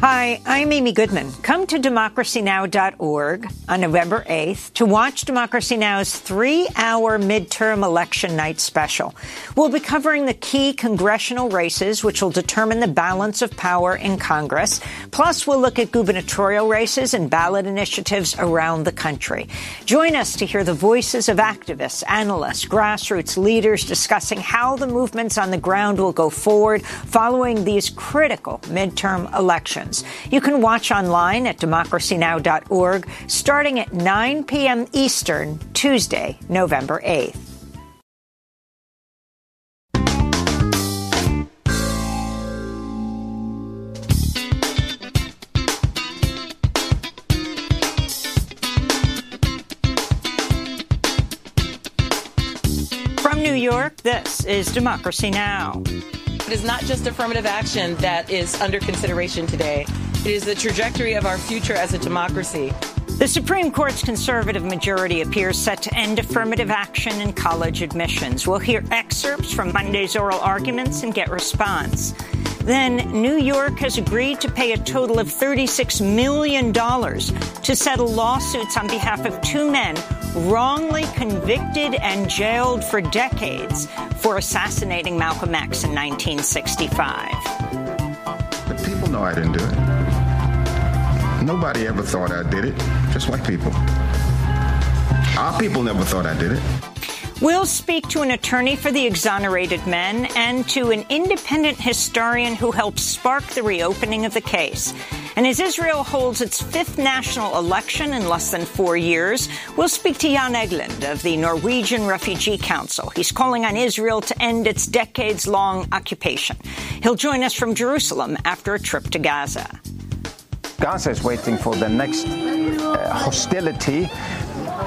Hi, I'm Amy Goodman. Come to democracynow.org on November 8th to watch Democracy Now!'s three-hour midterm election night special. We'll be covering the key congressional races, which will determine the balance of power in Congress. Plus, we'll look at gubernatorial races and ballot initiatives around the country. Join us to hear the voices of activists, analysts, grassroots leaders discussing how the movements on the ground will go forward following these critical midterm elections. You can watch online at democracynow.org starting at 9 p.m. Eastern, Tuesday, November 8th. From New York, this is Democracy Now! It is not just affirmative action that is under consideration today. It is the trajectory of our future as a democracy. The Supreme Court's conservative majority appears set to end affirmative action in college admissions. We'll hear excerpts from Monday's oral arguments and get response. Then, New York has agreed to pay a total of $36 million to settle lawsuits on behalf of two men wrongly convicted and jailed for decades for assassinating Malcolm X in 1965. But people know I didn't do it. Nobody ever thought I did it, just white people. Our people never thought I did it. We'll speak to an attorney for the exonerated men and to an independent historian who helped spark the reopening of the case. And as Israel holds its fifth national election in less than four years, we'll speak to Jan Egeland of the Norwegian Refugee Council. He's calling on Israel to end its decades long occupation. He'll join us from Jerusalem after a trip to Gaza. Gaza is waiting for the next uh, hostility.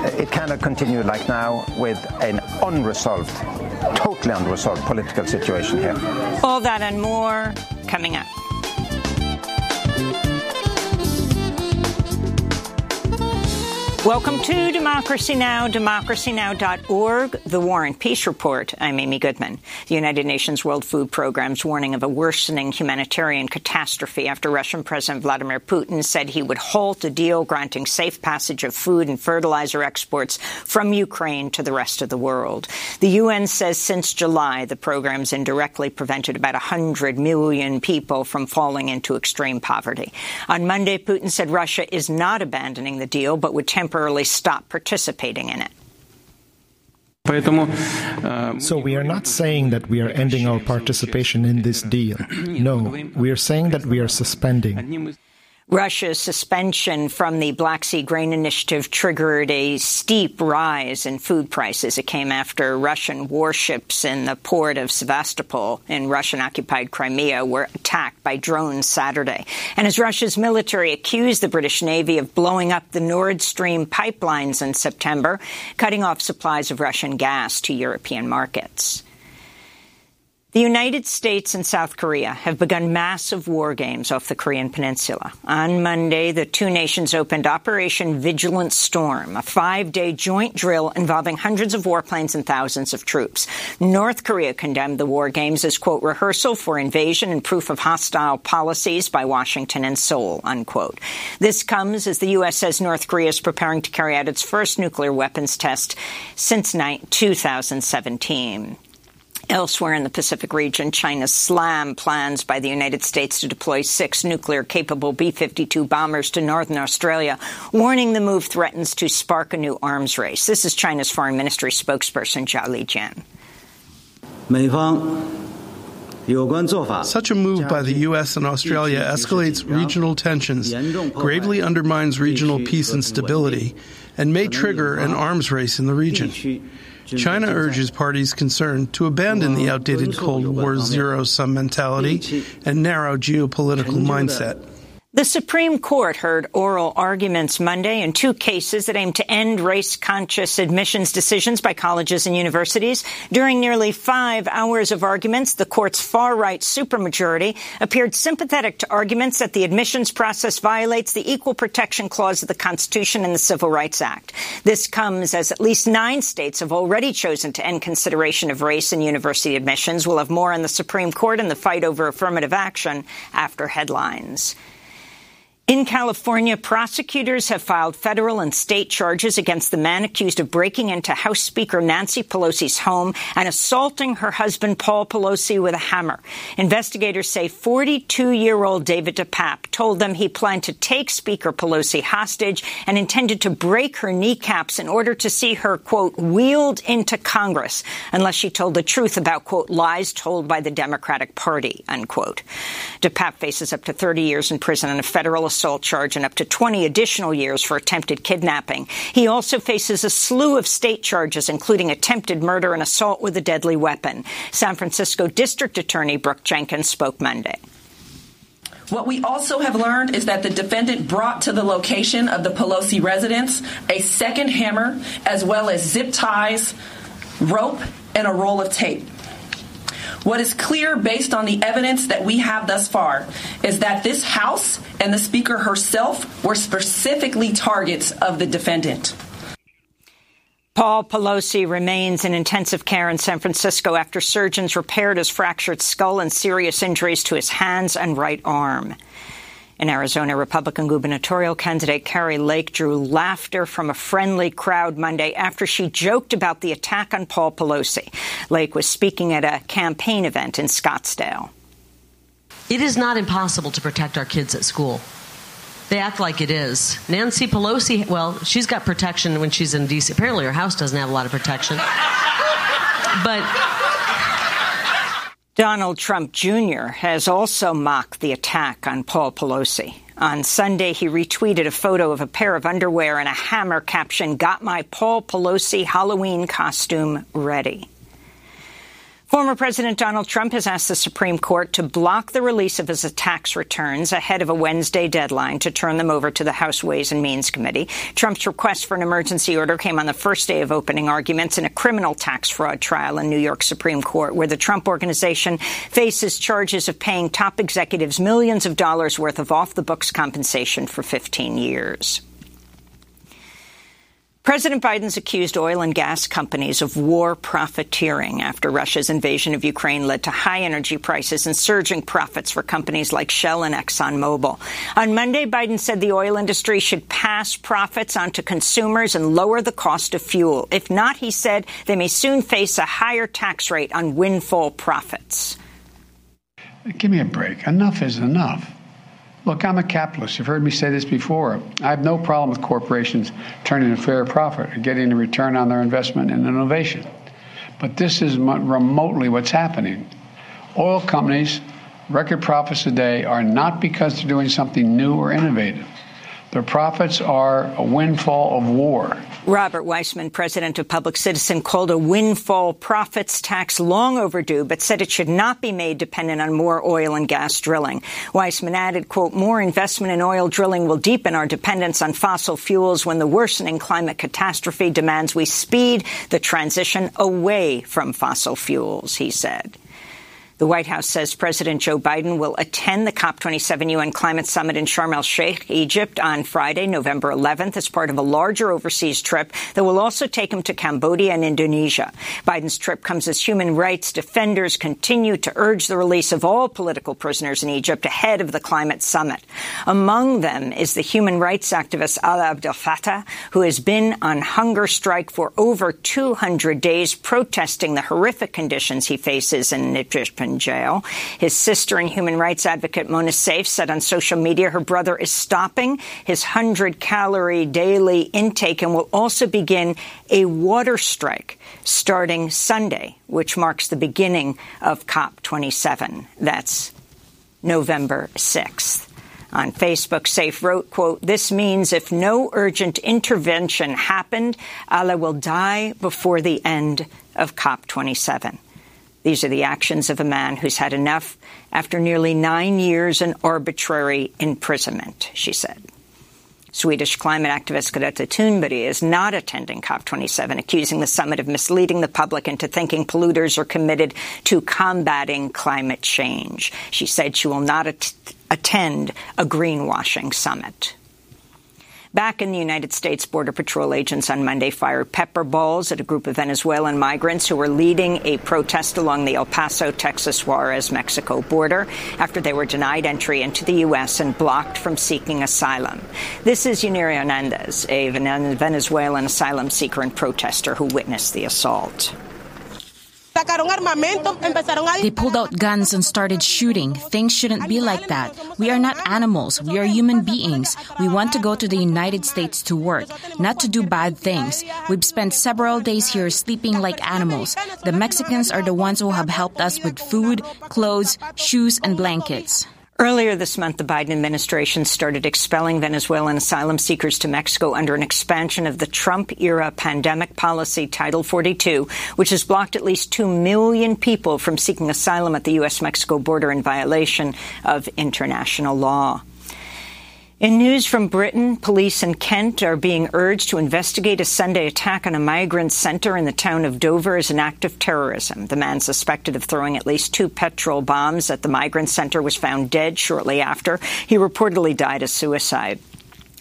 It cannot continue like now with an unresolved, totally unresolved political situation here. All that and more coming up. Welcome to Democracy Now!, democracynow.org, The War and Peace Report. I'm Amy Goodman. The United Nations World Food Programme's warning of a worsening humanitarian catastrophe after Russian President Vladimir Putin said he would halt a deal granting safe passage of food and fertilizer exports from Ukraine to the rest of the world. The UN says since July, the program's indirectly prevented about 100 million people from falling into extreme poverty. On Monday, Putin said Russia is not abandoning the deal, but would temporarily temporarily stop participating in it. Э, so we are not saying that we are ending our participation in this deal. No, we are saying that we are suspending. Russia's suspension from the Black Sea Grain Initiative triggered a steep rise in food prices. It came after Russian warships in the port of Sevastopol in Russian-occupied Crimea were attacked by drones Saturday. And as Russia's military accused the British Navy of blowing up the Nord Stream pipelines in September, cutting off supplies of Russian gas to European markets. The United States and South Korea have begun massive war games off the Korean peninsula. On Monday, the two nations opened Operation Vigilant Storm, a five-day joint drill involving hundreds of warplanes and thousands of troops. North Korea condemned the war games as, quote, rehearsal for invasion and proof of hostile policies by Washington and Seoul, unquote. This comes as the U.S. says North Korea is preparing to carry out its first nuclear weapons test since 2017. Elsewhere in the Pacific region, China slammed plans by the United States to deploy six nuclear-capable B-52 bombers to northern Australia, warning the move threatens to spark a new arms race. This is China's foreign ministry spokesperson Zhao Lijian. Such a move by the U.S. and Australia escalates regional tensions, gravely undermines regional peace and stability, and may trigger an arms race in the region. China urges parties concerned to abandon the outdated Cold War zero sum mentality and narrow geopolitical mindset. The Supreme Court heard oral arguments Monday in two cases that aim to end race-conscious admissions decisions by colleges and universities. During nearly five hours of arguments, the court's far-right supermajority appeared sympathetic to arguments that the admissions process violates the Equal Protection Clause of the Constitution and the Civil Rights Act. This comes as at least nine states have already chosen to end consideration of race in university admissions. We'll have more on the Supreme Court and the fight over affirmative action after headlines. In California, prosecutors have filed federal and state charges against the man accused of breaking into House Speaker Nancy Pelosi's home and assaulting her husband Paul Pelosi with a hammer. Investigators say 42-year-old David DePape told them he planned to take Speaker Pelosi hostage and intended to break her kneecaps in order to see her, quote, wheeled into Congress unless she told the truth about, quote, lies told by the Democratic Party, unquote. DePape faces up to 30 years in prison and a federal assault charge and up to 20 additional years for attempted kidnapping. He also faces a slew of state charges, including attempted murder and assault with a deadly weapon. San Francisco District Attorney Brooke Jenkins spoke Monday. What we also have learned is that the defendant brought to the location of the Pelosi residence a second hammer, as well as zip ties, rope, and a roll of tape. What is clear based on the evidence that we have thus far is that this House and the Speaker herself were specifically targets of the defendant. Paul Pelosi remains in intensive care in San Francisco after surgeons repaired his fractured skull and serious injuries to his hands and right arm. In Arizona, Republican gubernatorial candidate Kari Lake drew laughter from a friendly crowd Monday after she joked about the attack on Paul Pelosi. Lake was speaking at a campaign event in Scottsdale. It is not impossible to protect our kids at school. They act like it is. Nancy Pelosi, well, she's got protection when she's in D.C. Apparently, her house doesn't have a lot of protection. But Donald Trump Jr. has also mocked the attack on Paul Pelosi. On Sunday, he retweeted a photo of a pair of underwear and a hammer caption, Got my Paul Pelosi Halloween costume ready. Former President Donald Trump has asked the Supreme Court to block the release of his tax returns ahead of a Wednesday deadline to turn them over to the House Ways and Means Committee. Trump's request for an emergency order came on the first day of opening arguments in a criminal tax fraud trial in New York Supreme Court, where the Trump organization faces charges of paying top executives millions of dollars worth of off the books compensation for 15 years. President Biden's accused oil and gas companies of war profiteering after Russia's invasion of Ukraine led to high energy prices and surging profits for companies like Shell and ExxonMobil. On Monday, Biden said the oil industry should pass profits onto consumers and lower the cost of fuel. If not, he said, they may soon face a higher tax rate on windfall profits. Give me a break. Enough is enough. Look, I'm a capitalist. You've heard me say this before. I have no problem with corporations turning a fair profit or getting a return on their investment in innovation. But this is remotely what's happening. Oil companies, record profits today, are not because they're doing something new or innovative. Their profits are a windfall of war. Robert Weissman, president of Public Citizen, called a windfall profits tax long overdue, but said it should not be made dependent on more oil and gas drilling. Weissman added, quote, more investment in oil drilling will deepen our dependence on fossil fuels when the worsening climate catastrophe demands we speed the transition away from fossil fuels, he said. The White House says President Joe Biden will attend the COP27 UN Climate Summit in Sharm el-Sheikh, Egypt, on Friday, November 11th, as part of a larger overseas trip that will also take him to Cambodia and Indonesia. Biden's trip comes as human rights defenders continue to urge the release of all political prisoners in Egypt ahead of the climate summit. Among them is the human rights activist Alaa Abdel Fattah, who has been on hunger strike for over 200 days, protesting the horrific conditions he faces in Egypt in jail. His sister and human rights advocate Mona Seif said on social media her brother is stopping his 100 calorie daily intake and will also begin a water strike starting Sunday, which marks the beginning of COP27. That's November 6th. On Facebook, Seif wrote, quote, this means if no urgent intervention happened, Alaa will die before the end of COP27. These are the actions of a man who's had enough after nearly nine years in arbitrary imprisonment, she said. Swedish climate activist Greta Thunberg is not attending COP27, accusing the summit of misleading the public into thinking polluters are committed to combating climate change. She said she will not at- attend a greenwashing summit. Back in the United States, Border Patrol agents on Monday fired pepper balls at a group of Venezuelan migrants who were leading a protest along the El Paso, Texas, Juarez, Mexico border after they were denied entry into the U.S. and blocked from seeking asylum. This is Yuniria Hernandez, a Venezuelan asylum seeker and protester who witnessed the assault. They pulled out guns and started shooting. Things shouldn't be like that. We are not animals. We are human beings. We want to go to the United States to work, not to do bad things. We've spent several days here sleeping like animals. The Mexicans are the ones who have helped us with food, clothes, shoes, and blankets. Earlier this month, the Biden administration started expelling Venezuelan asylum seekers to Mexico under an expansion of the Trump era pandemic policy, Title 42, which has blocked at least 2 million people from seeking asylum at the U.S. Mexico border in violation of international law. In news from Britain, police in Kent are being urged to investigate a Sunday attack on a migrant center in the town of Dover as an act of terrorism. The man suspected of throwing at least two petrol bombs at the migrant center was found dead shortly after. He reportedly died a suicide.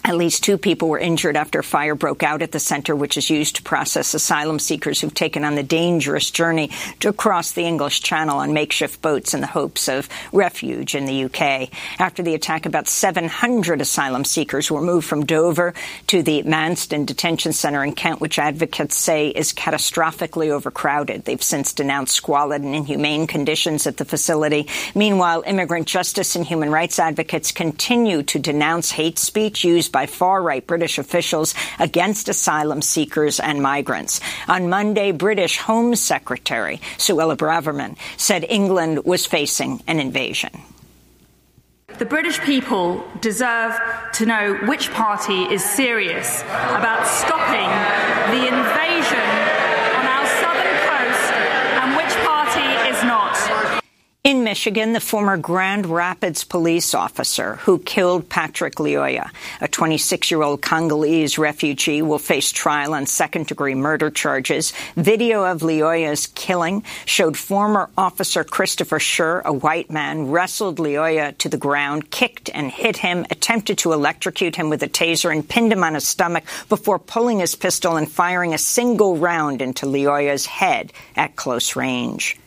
At least two people were injured after a fire broke out at the center, which is used to process asylum seekers who've taken on the dangerous journey to cross the English Channel on makeshift boats in the hopes of refuge in the UK. After the attack, about 700 asylum seekers were moved from Dover to the Manston Detention Center in Kent, which advocates say is catastrophically overcrowded. They've since denounced squalid and inhumane conditions at the facility. Meanwhile, immigrant justice and human rights advocates continue to denounce hate speech used by far-right British officials against asylum seekers and migrants. On Monday, British Home Secretary Suella Braverman said England was facing an invasion. The British people deserve to know which party is serious about stopping the invasion In Michigan, the former Grand Rapids police officer who killed Patrick Lyoya, a 26-year-old Congolese refugee, will face trial on second-degree murder charges. Video of Lyoya's killing showed former officer Christopher Schur, a white man, wrestled Lyoya to the ground, kicked and hit him, attempted to electrocute him with a taser, and pinned him on his stomach before pulling his pistol and firing a single round into Lyoya's head at close range.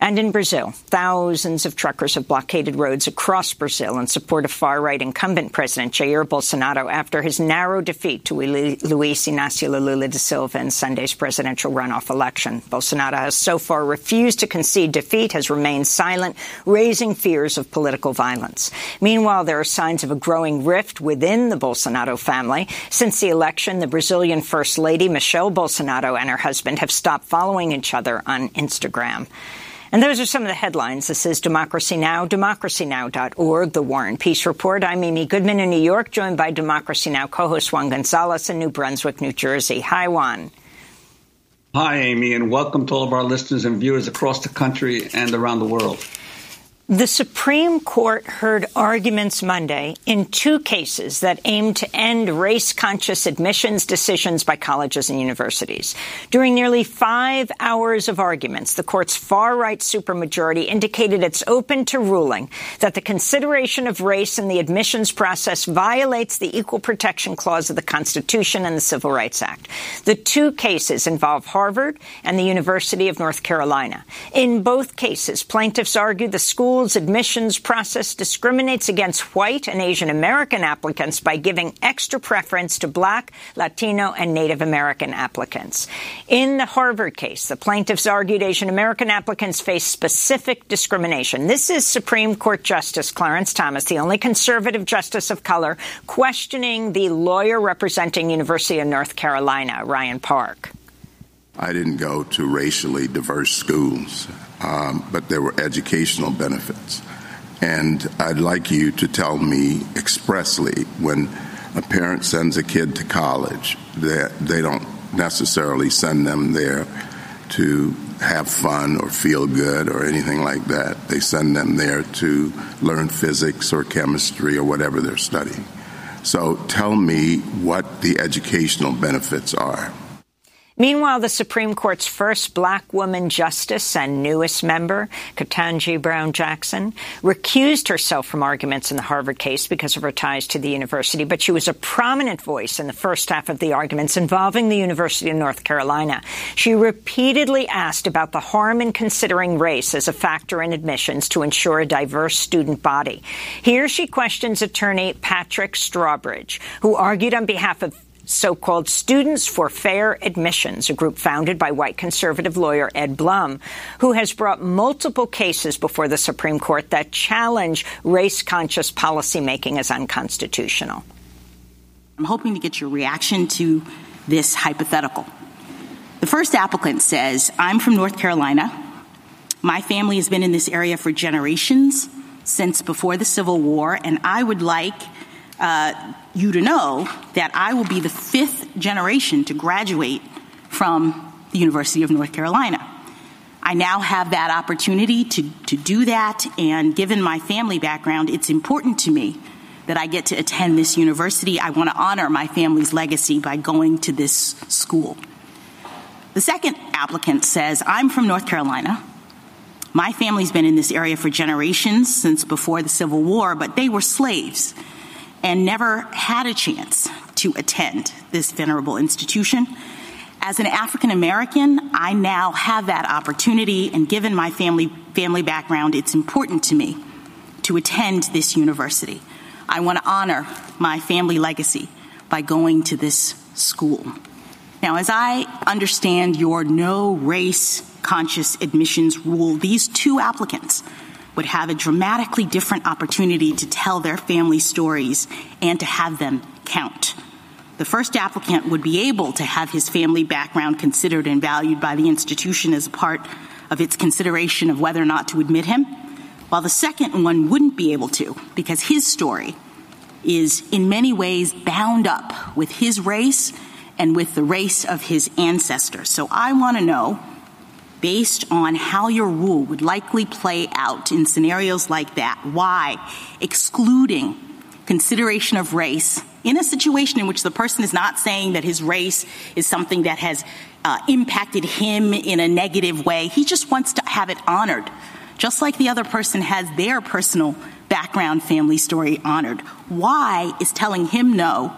And in Brazil, thousands of truckers have blockaded roads across Brazil in support of far-right incumbent President Jair Bolsonaro after his narrow defeat to Luiz Inácio Lula da Silva in Sunday's presidential runoff election. Bolsonaro has so far refused to concede defeat, has remained silent, raising fears of political violence. Meanwhile, there are signs of a growing rift within the Bolsonaro family. Since the election, the Brazilian First Lady, Michelle Bolsonaro, and her husband have stopped following each other on Instagram. And those are some of the headlines. This is Democracy Now!, democracynow.org, The War and Peace Report. I'm Amy Goodman in New York, joined by Democracy Now! co-host Juan Gonzalez in New Brunswick, New Jersey. Hi, Juan. Hi, Amy, and welcome to all of our listeners and viewers across the country and around the world. The Supreme Court heard arguments Monday in two cases that aim to end race conscious admissions decisions by colleges and universities. During nearly five hours of arguments, the court's far right supermajority indicated it's open to ruling that the consideration of race in the admissions process violates the Equal Protection Clause of the Constitution and the Civil Rights Act. The two cases involve Harvard and the University of North Carolina. In both cases, plaintiffs argue the school school's admissions process discriminates against white and Asian American applicants by giving extra preference to black, Latino, and Native American applicants. In the Harvard case, the plaintiffs argued Asian American applicants face specific discrimination. This is Supreme Court Justice Clarence Thomas, the only conservative justice of color, questioning the lawyer representing University of North Carolina, Ryan Park. I didn't go to racially diverse schools um, but there were educational benefits. And I'd like you to tell me expressly when a parent sends a kid to college that they don't necessarily send them there to have fun or feel good or anything like that. They send them there to learn physics or chemistry or whatever they're studying. So tell me what the educational benefits are. Meanwhile, the Supreme Court's first black woman justice and newest member, Ketanji Brown Jackson, recused herself from arguments in the Harvard case because of her ties to the university, but she was a prominent voice in the first half of the arguments involving the University of North Carolina. She repeatedly asked about the harm in considering race as a factor in admissions to ensure a diverse student body. Here she questions attorney Patrick Strawbridge, who argued on behalf of so-called Students for Fair Admissions, a group founded by white conservative lawyer Ed Blum, who has brought multiple cases before the Supreme Court that challenge race-conscious policymaking as unconstitutional. I'm hoping to get your reaction to this hypothetical. The first applicant says, I'm from North Carolina. My family has been in this area for generations, since before the Civil War, and I would like uh, you to know that I will be the fifth generation to graduate from the University of North Carolina. I now have that opportunity to, to do that, and given my family background, it's important to me that I get to attend this university. I want to honor my family's legacy by going to this school. The second applicant says, I'm from North Carolina. My family's been in this area for generations since before the Civil War, but they were slaves and never had a chance to attend this venerable institution. As an African American, I now have that opportunity, and given my family, family background, it's important to me to attend this university. I want to honor my family legacy by going to this school. Now, as I understand your no race conscious admissions rule, these two applicants would have a dramatically different opportunity to tell their family stories and to have them count. The first applicant would be able to have his family background considered and valued by the institution as a part of its consideration of whether or not to admit him, while the second one wouldn't be able to because his story is in many ways bound up with his race and with the race of his ancestors. So I want to know based on how your rule would likely play out in scenarios like that. Why? Excluding consideration of race in a situation in which the person is not saying that his race is something that has uh, impacted him in a negative way. He just wants to have it honored, just like the other person has their personal background family story honored. Why is telling him no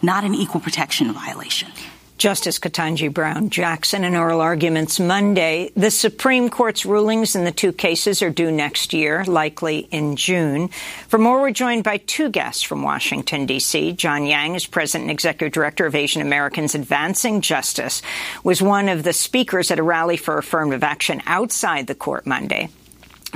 not an equal protection violation? Justice Ketanji Brown Jackson in oral arguments Monday. The Supreme Court's rulings in the two cases are due next year, likely in June. For more, we're joined by two guests from Washington, D.C. John Yang is President and Executive Director of Asian Americans Advancing Justice, was one of the speakers at a rally for affirmative action outside the court Monday.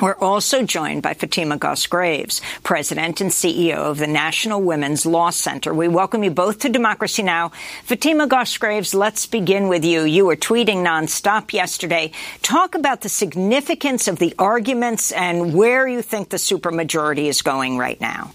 We're also joined by Fatima Goss Graves, President and CEO of the National Women's Law Center. We welcome you both to Democracy Now! Fatima Goss Graves, let's begin with you. You were tweeting nonstop yesterday. Talk about the significance of the arguments and where you think the supermajority is going right now.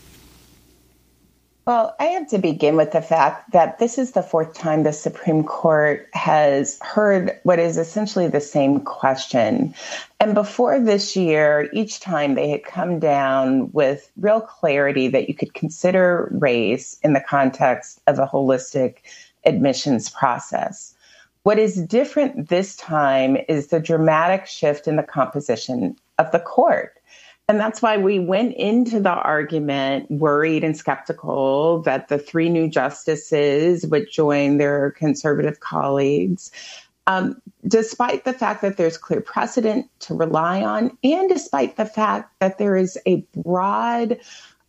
Well, I have to begin with the fact that this is the fourth time the Supreme Court has heard what is essentially the same question. And before this year, each time they had come down with real clarity that you could consider race in the context of a holistic admissions process. What is different this time is the dramatic shift in the composition of the court. And that's why we went into the argument worried and skeptical that the three new justices would join their conservative colleagues. Um, despite the fact that there's clear precedent to rely on, and despite the fact that there is a broad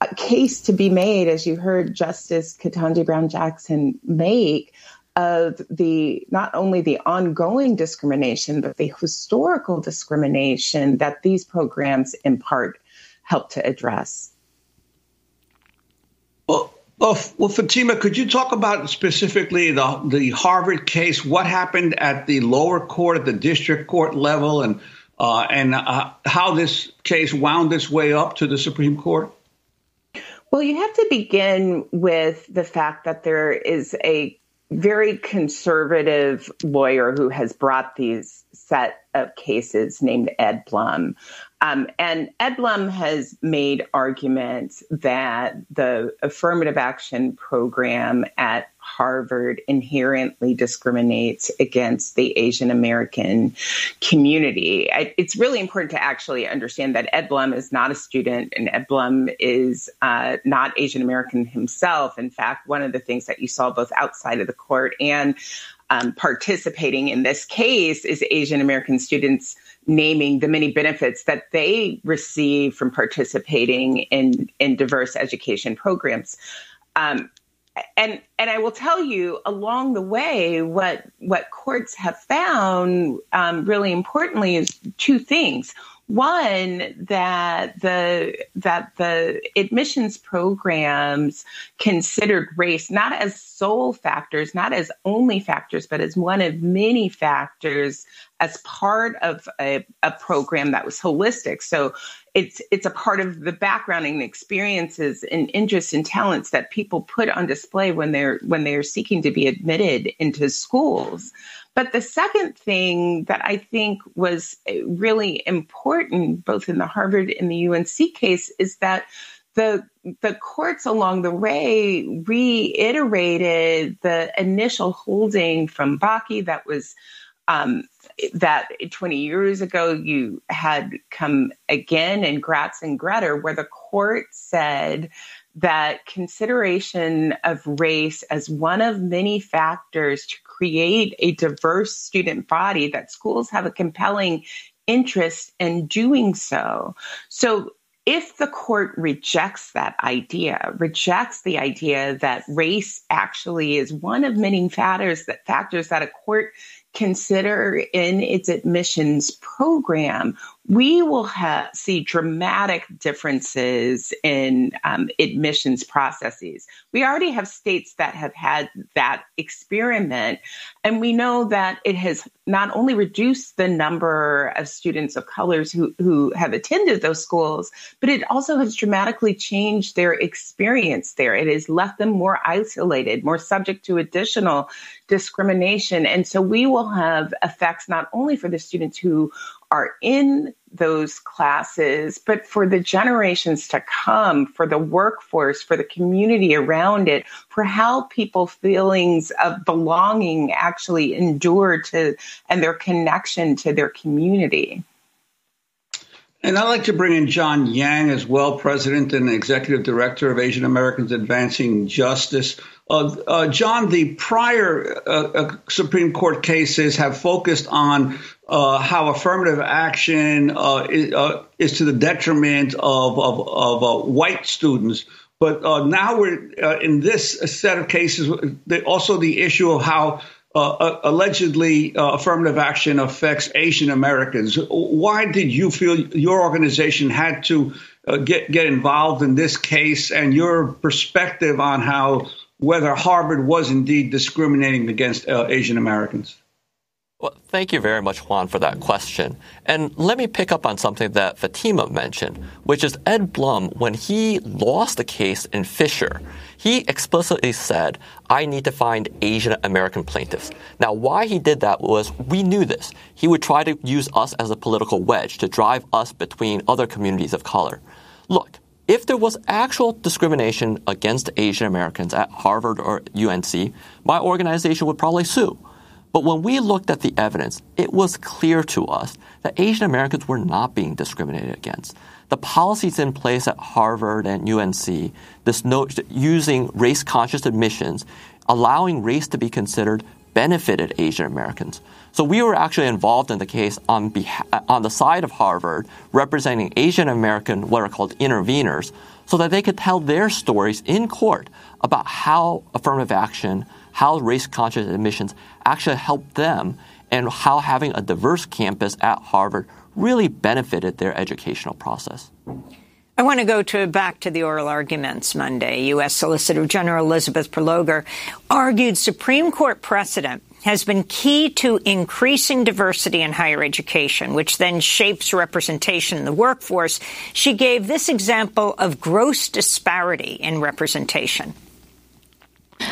uh, case to be made, as you heard Justice Ketanji Brown Jackson make, of the not only the ongoing discrimination but the historical discrimination that these programs in part help to address. Well, well, Fatima, could you talk about specifically the the Harvard case? What happened at the lower court, at the district court level, and uh, and uh, how this case wound its way up to the Supreme Court? Well, you have to begin with the fact that there is a very conservative lawyer who has brought these set of cases named Ed Blum. Um, and Ed Blum has made arguments that the affirmative action program at Harvard inherently discriminates against the Asian American community. It's really important to actually understand that Ed Blum is not a student and Ed Blum is uh, not Asian American himself. In fact, one of the things that you saw both outside of the court and um, participating in this case is Asian American students naming the many benefits that they receive from participating in, in diverse education programs. Um, and and I will tell you along the way what what courts have found um, really importantly is two things. One that the that the admissions programs considered race not as sole factors, not as only factors, but as one of many factors as part of a, a program that was holistic. So it's it's a part of the background and experiences and interests and talents that people put on display when they're when they're seeking to be admitted into schools. But the second thing that I think was really important, both in the Harvard and the UNC case, is that the the courts along the way reiterated the initial holding from Bakke that was um, that 20 years ago you had come again in Gratz and Grutter, where the court said that consideration of race as one of many factors to create a diverse student body, that schools have a compelling interest in doing so. So if the court rejects that idea, rejects the idea that race actually is one of many factors that factors that a court consider in its admissions program, we will have, see dramatic differences in um, admissions processes. We already have states that have had that experiment, and we know that it has not only reduced the number of students of colors who, who have attended those schools, but it also has dramatically changed their experience there. It has left them more isolated, more subject to additional discrimination. And so we will have effects not only for the students who are in those classes, but for the generations to come, for the workforce, for the community around it, for how people feelings of belonging actually endure to and their connection to their community. And I'd like to bring in John Yang as well, President and Executive Director of Asian Americans Advancing Justice. Uh, uh, John, the prior uh, uh Supreme Court cases have focused on uh, how affirmative action uh, is, uh, is, to the detriment of, of, of uh, white students. But uh, now we're in this set of cases, also the issue of how allegedly affirmative action affects Asian Americans. Why did you feel your organization had to get get involved in this case, and your perspective on how whether Harvard was indeed discriminating against uh, Asian Americans. Well, thank you very much, Juan, for that question. And let me pick up on something that Fatima mentioned, which is Ed Blum, when he lost the case in Fisher, he explicitly said, I need to find Asian American plaintiffs. Now, why he did that was we knew this. He would try to use us as a political wedge to drive us between other communities of color. Look, if there was actual discrimination against Asian Americans at Harvard or UNC, my organization would probably sue. But when we looked at the evidence, it was clear to us that Asian Americans were not being discriminated against. The policies in place at Harvard and UNC, this note, using race conscious admissions, allowing race to be considered, benefited Asian Americans. So we were actually involved in the case on, beha- on the side of Harvard, representing Asian American, what are called interveners, so that they could tell their stories in court about how affirmative action, how race conscious admissions actually helped them, and how having a diverse campus at Harvard really benefited their educational process. I want to go to back to the oral arguments Monday. U.S. Solicitor General Elizabeth Prelogar argued Supreme Court precedent has been key to increasing diversity in higher education, which then shapes representation in the workforce. She gave this example of gross disparity in representation.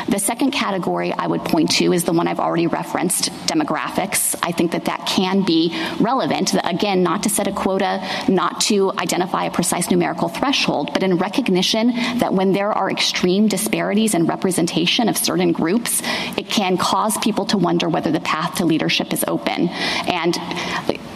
The second category I would point to is the one I've already referenced demographics. I think that that can be relevant. Again, not to set a quota, not to identify a precise numerical threshold, but in recognition that when there are extreme disparities in representation of certain groups, it can cause people to wonder whether the path to leadership is open. And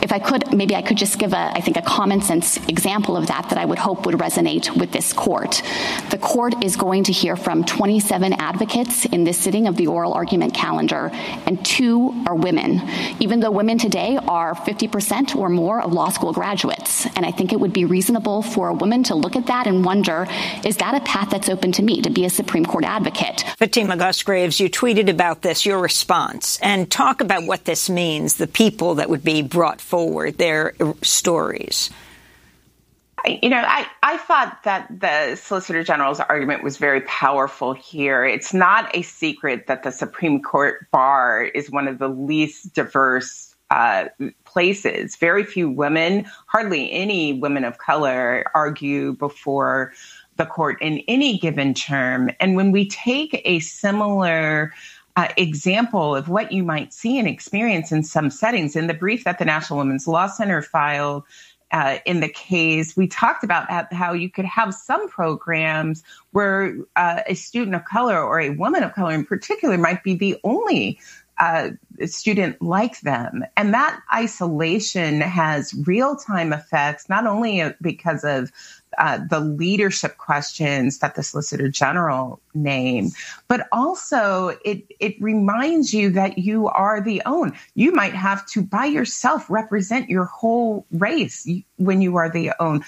if I could, maybe I could just give a, I think, a common sense example of that that I would hope would resonate with this court. The court is going to hear from 27 advocates in this sitting of the oral argument calendar, and two are women, even though women today are 50% or more of law school graduates. And I think it would be reasonable for a woman to look at that and wonder, is that a path that's open to me to be a Supreme Court advocate? Fatima Goss Graves, you tweeted about this, your response, and talk about what this means, the people that would be brought forward, their stories. You know, I, I thought that the Solicitor General's argument was very powerful here. It's not a secret that the Supreme Court bar is one of the least diverse uh, places. Very few women, hardly any women of color, argue before the court in any given term. And when we take a similar uh, example of what you might see and experience in some settings, in the brief that the National Women's Law Center filed, uh, in the case, we talked about how you could have some programs where uh, a student of color or a woman of color in particular might be the only uh, student like them. And that isolation has real time effects, not only because of uh, the leadership questions that the Solicitor General name, but also it it reminds you that you are the own. You might have to by yourself represent your whole race when you are the own.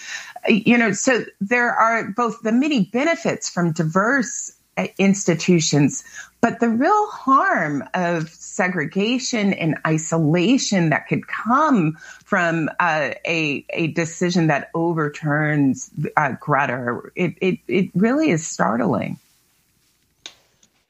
You know, so there are both the many benefits from diverse institutions, but the real harm of segregation and isolation that could come from uh, a, a decision that overturns uh, Grutter, it, it, it really is startling.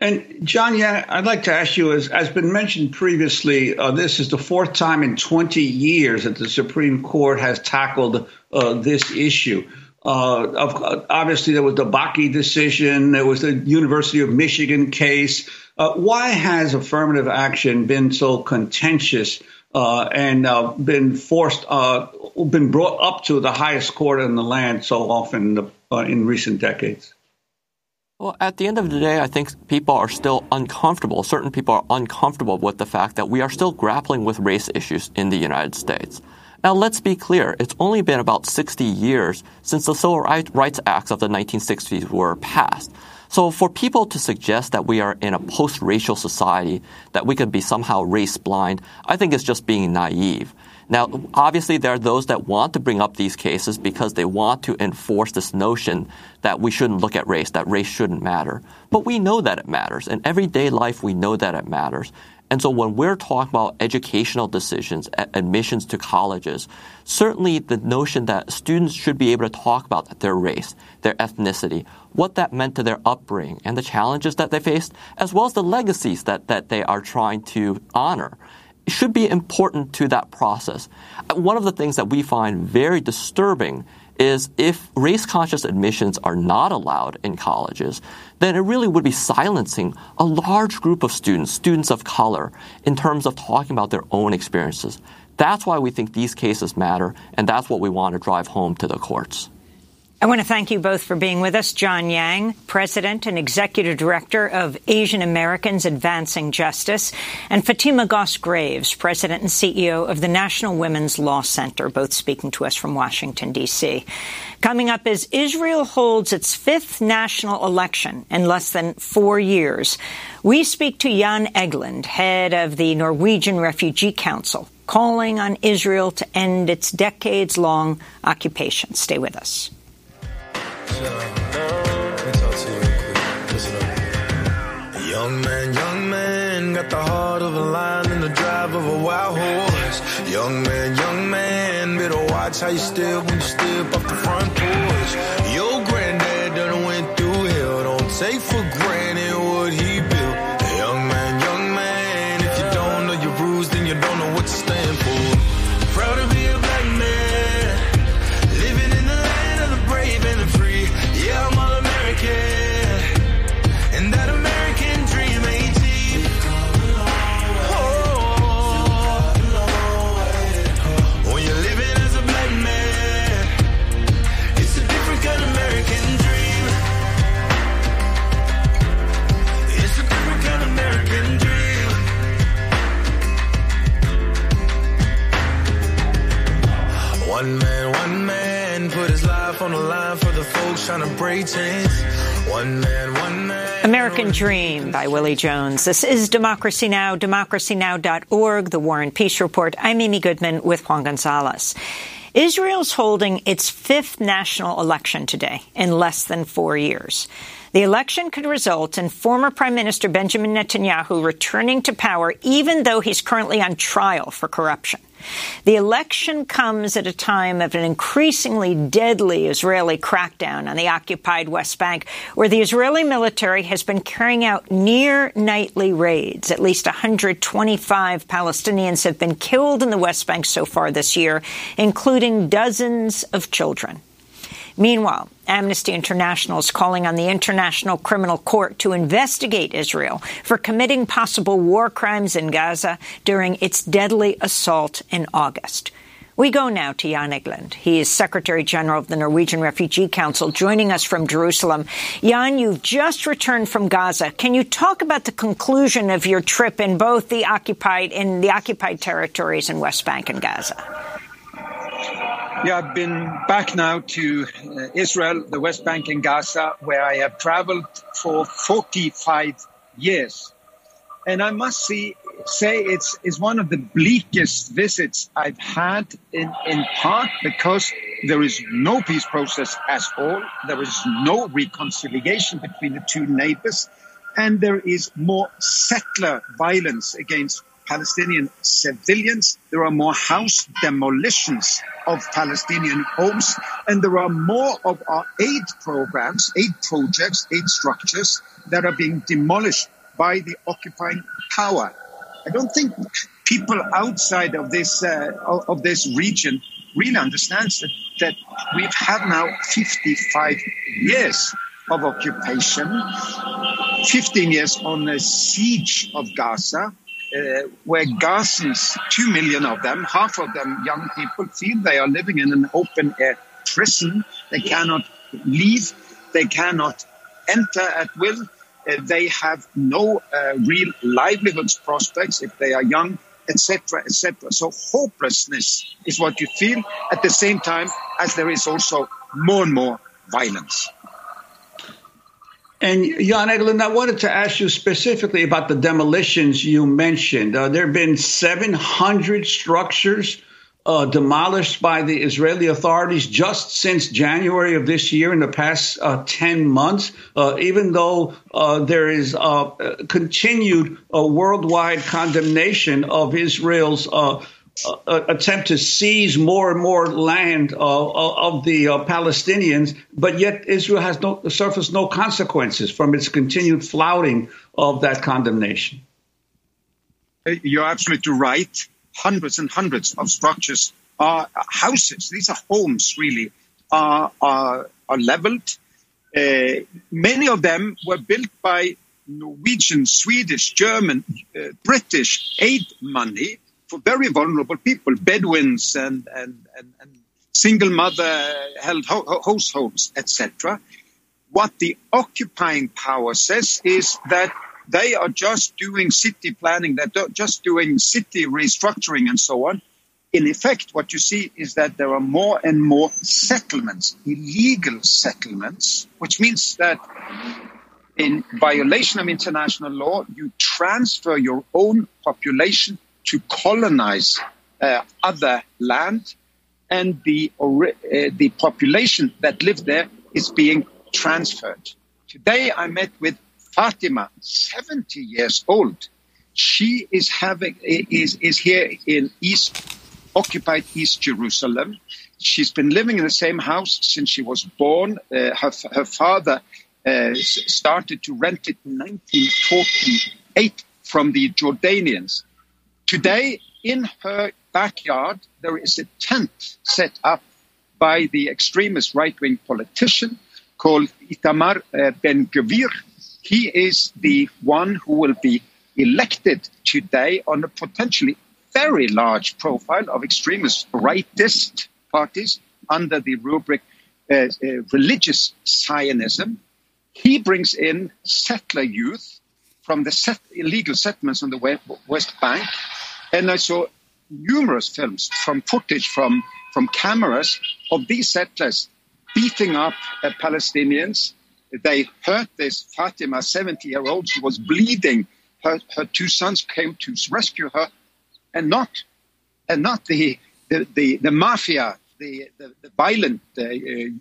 And John, yeah, I'd like to ask you, as has been mentioned previously, uh, this is the fourth time in 20 years that the Supreme Court has tackled uh, this issue. Uh, obviously, there was the Bakke decision. There was the University of Michigan case. Uh, why has affirmative action been so contentious uh, and uh, been forced, uh, been brought up to the highest court in the land so often in, the, uh, in recent decades? Well, at the end of the day, I think people are still uncomfortable. Certain people are uncomfortable with the fact that we are still grappling with race issues in the United States. Now, let's be clear. It's only been about 60 years since the Civil Rights Acts of the 1960s were passed. So for people to suggest that we are in a post-racial society, that we could be somehow race blind, I think it's just being naive. Now, obviously, there are those that want to bring up these cases because they want to enforce this notion that we shouldn't look at race, that race shouldn't matter. But we know that it matters. In everyday life, we know that it matters. And so when we're talking about educational decisions, admissions to colleges, certainly the notion that students should be able to talk about their race, their ethnicity, what that meant to their upbringing and the challenges that they faced, as well as the legacies that, that they are trying to honor should be important to that process. Uh, one of the things that we find very disturbing is if race conscious admissions are not allowed in colleges, then it really would be silencing a large group of students, students of color, in terms of talking about their own experiences. That's why we think these cases matter, and that's what we want to drive home to the courts. I want to thank you both for being with us. John Yang, President and Executive Director of Asian Americans Advancing Justice, and Fatima Goss Graves, President and CEO of the National Women's Law Center, both speaking to us from Washington, D.C. Coming up as Israel holds its fifth national election in less than four years, we speak to Jan Egeland, head of the Norwegian Refugee Council, calling on Israel to end its decades long occupation. Stay with us. Young man, young man, got the heart of a lion and the drive of a wild horse. Young man, young man, better watch how you step when you step off the front porch. Your granddad done went through hell, don't take for granted One man, one man, put his life on the line for the folks trying to break chains. One man, one man. American Dream by Willie Jones. This is Democracy Now!, democracynow.org, The War and Peace Report. I'm Amy Goodman with Juan Gonzalez. Israel's holding its fifth national election today in less than four years. The election could result in former Prime Minister Benjamin Netanyahu returning to power, even though he's currently on trial for corruption. The election comes at a time of an increasingly deadly Israeli crackdown on the occupied West Bank, where the Israeli military has been carrying out near nightly raids. At least 125 Palestinians have been killed in the West Bank so far this year, including dozens of children. Meanwhile, Amnesty International is calling on the International Criminal Court to investigate Israel for committing possible war crimes in Gaza during its deadly assault in August. We go now to Jan Egeland. He is Secretary General of the Norwegian Refugee Council, joining us from Jerusalem. Jan, you've just returned from Gaza. Can you talk about the conclusion of your trip in both the occupied in the occupied territories in West Bank and Gaza? Yeah, I've been back now to uh, Israel, the West Bank, and Gaza, where I have traveled for 45 years. And I must see, say it's, it's one of the bleakest visits I've had, in, in part because there is no peace process at all. There is no reconciliation between the two neighbors. And there is more settler violence against Palestinian civilians. There are more house demolitions of Palestinian homes, and there are more of our aid programs, aid projects, aid structures that are being demolished by the occupying power. I don't think people outside of this uh, of this region really understands that, that we've had now 55 years of occupation, 15 years on the siege of Gaza, uh, where Gazans, two million of them, half of them young people, feel they are living in an open air prison. They cannot leave. They cannot enter at will. Uh, they have no uh, real livelihoods prospects if they are young, etc., etc. So hopelessness is what you feel at the same time as there is also more and more violence. And Jan Egeland, I wanted to ask you specifically about the demolitions you mentioned. Uh, there have been 700 structures uh, demolished by the Israeli authorities just since January of this year in the past uh, 10 months, uh, even though uh, there is uh, continued worldwide condemnation of Israel's uh, attempt to seize more and more land uh, of the uh, Palestinians, but yet Israel has no surfaced no consequences from its continued flouting of that condemnation. You're absolutely right. Hundreds and hundreds of structures are houses. These are homes, really, are are, are leveled. Uh, many of them were built by Norwegian, Swedish, German, uh, British aid money for very vulnerable people, Bedouins and, and, and, and single mother held ho- households, etc. What the occupying power says is that they are just doing city planning, they're just doing city restructuring and so on. In effect, what you see is that there are more and more settlements, illegal settlements, which means that in violation of international law, you transfer your own population to colonize uh, other land, and the, uh, the population that lived there is being transferred. Today, I met with Fatima, 70 years old. She is having is is here in East occupied East Jerusalem. She's been living in the same house since she was born. Uh, her her father uh, started to rent it in 1948 from the Jordanians. Today, in her backyard, there is a tent set up by the extremist right wing politician called Itamar uh, Ben Gvir. He is the one who will be elected today on a potentially very large profile of extremist rightist parties under the rubric uh, uh, religious Zionism. He brings in settler youth from the set, illegal settlements on the West Bank and I saw numerous films from footage from, from cameras of these settlers beating up uh, Palestinians. They hurt this Fatima, 70 year old. She was bleeding. Her, her two sons came to rescue her, and not, and not the, the, the, the mafia, the, the, the violent uh,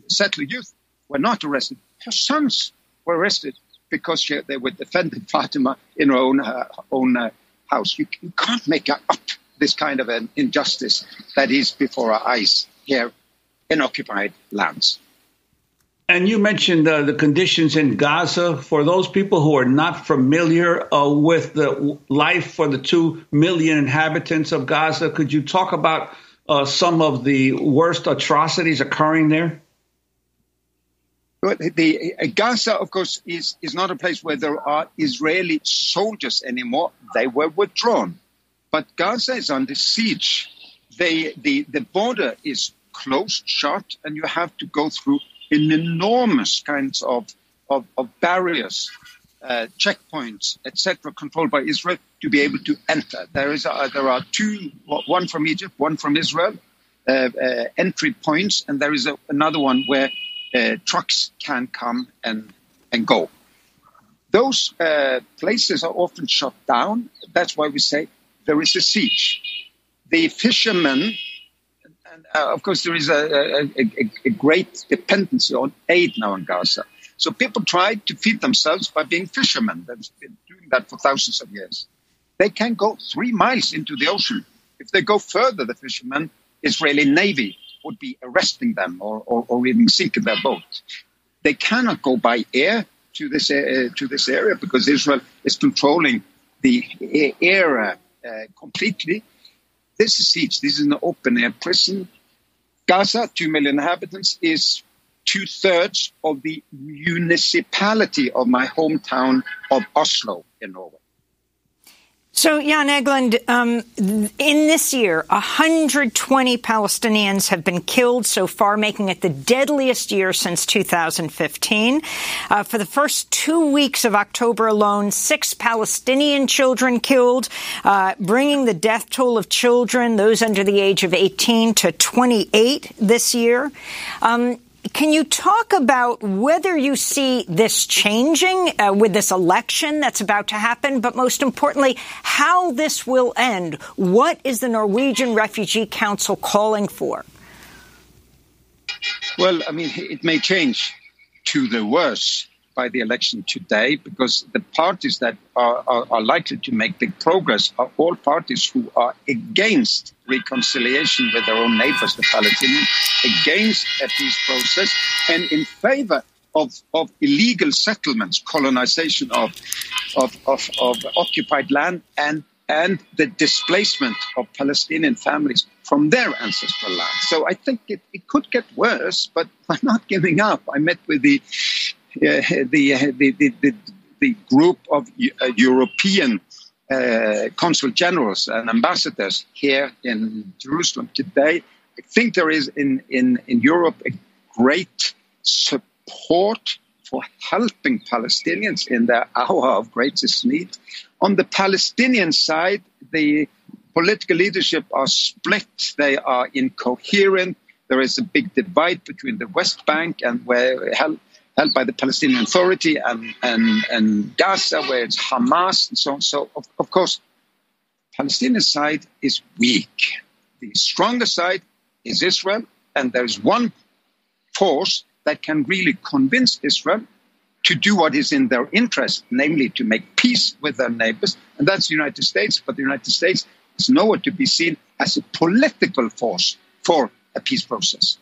settler youth were not arrested. Her sons were arrested because she, they were defending Fatima in her own, uh, own uh, house. You, you can't make up this kind of an injustice that is before our eyes here in occupied lands. And you mentioned uh, the conditions in Gaza. For those people who are not familiar uh, with the life for the two million inhabitants of Gaza, could you talk about uh, some of the worst atrocities occurring there? But the, uh, Gaza, of course, is, is not a place where there are Israeli soldiers anymore. They were withdrawn. But Gaza is under siege. They, the, the border is closed, shut, and you have to go through an enormous kinds of, of, of barriers, uh, checkpoints, etc., controlled by Israel to be able to enter. There is a, there are two, one from Egypt, one from Israel, uh, uh, entry points, and there is a, another one where uh, trucks can come and and go. Those uh, places are often shut down. That's why we say there is a siege. The fishermen and uh, of course, there is a, a, a, great dependency on aid now in Gaza. So people try to feed themselves by being fishermen. They've been doing that for thousands of years. They can go three miles into the ocean. If they go further, the fishermen, Israeli Navy would be arresting them or, or, or even sinking their boat. They cannot go by air to this uh, to this area because Israel is controlling the air uh, completely. This is siege. This is an open air prison. Gaza, two million inhabitants, is two thirds of the municipality of my hometown of Oslo in Norway. So, Jan Egeland, um, in this year, 120 Palestinians have been killed so far, making it the deadliest year since 2015. Uh, for the first two weeks of October alone, six Palestinian children killed, uh, bringing the death toll of children, those under the age of 18, to 28 this year. Um, can you talk about whether you see this changing uh, with this election that's about to happen, but most importantly, how this will end? What is the Norwegian Refugee Council calling for? Well, I mean, it may change to the worse by the election today because the parties that are, are, are, likely to make big progress are all parties who are against reconciliation with their own neighbors, the Palestinians, against a peace process, and in favor of, of illegal settlements, colonization of, of, of, of occupied land, and, and the displacement of Palestinian families from their ancestral land. So I think it, it could get worse, but we're not giving up. I met with the the, the, the, the, group of uh, European uh, consul generals and ambassadors here in Jerusalem today. I think there is in, in, in Europe a great support for helping Palestinians in their hour of greatest need. On the Palestinian side, the political leadership are split, they are incoherent. There is a big divide between the West Bank and where held by the Palestinian Authority and, and, and Gaza, where it's Hamas and so on. So, of, of course, Palestinian side is weak. The stronger side is Israel, and there's one force that can really convince Israel to do what is in their interest, namely to make peace with their neighbors, and that's the United States. But the United States is nowhere to be seen as a political force for a peace process.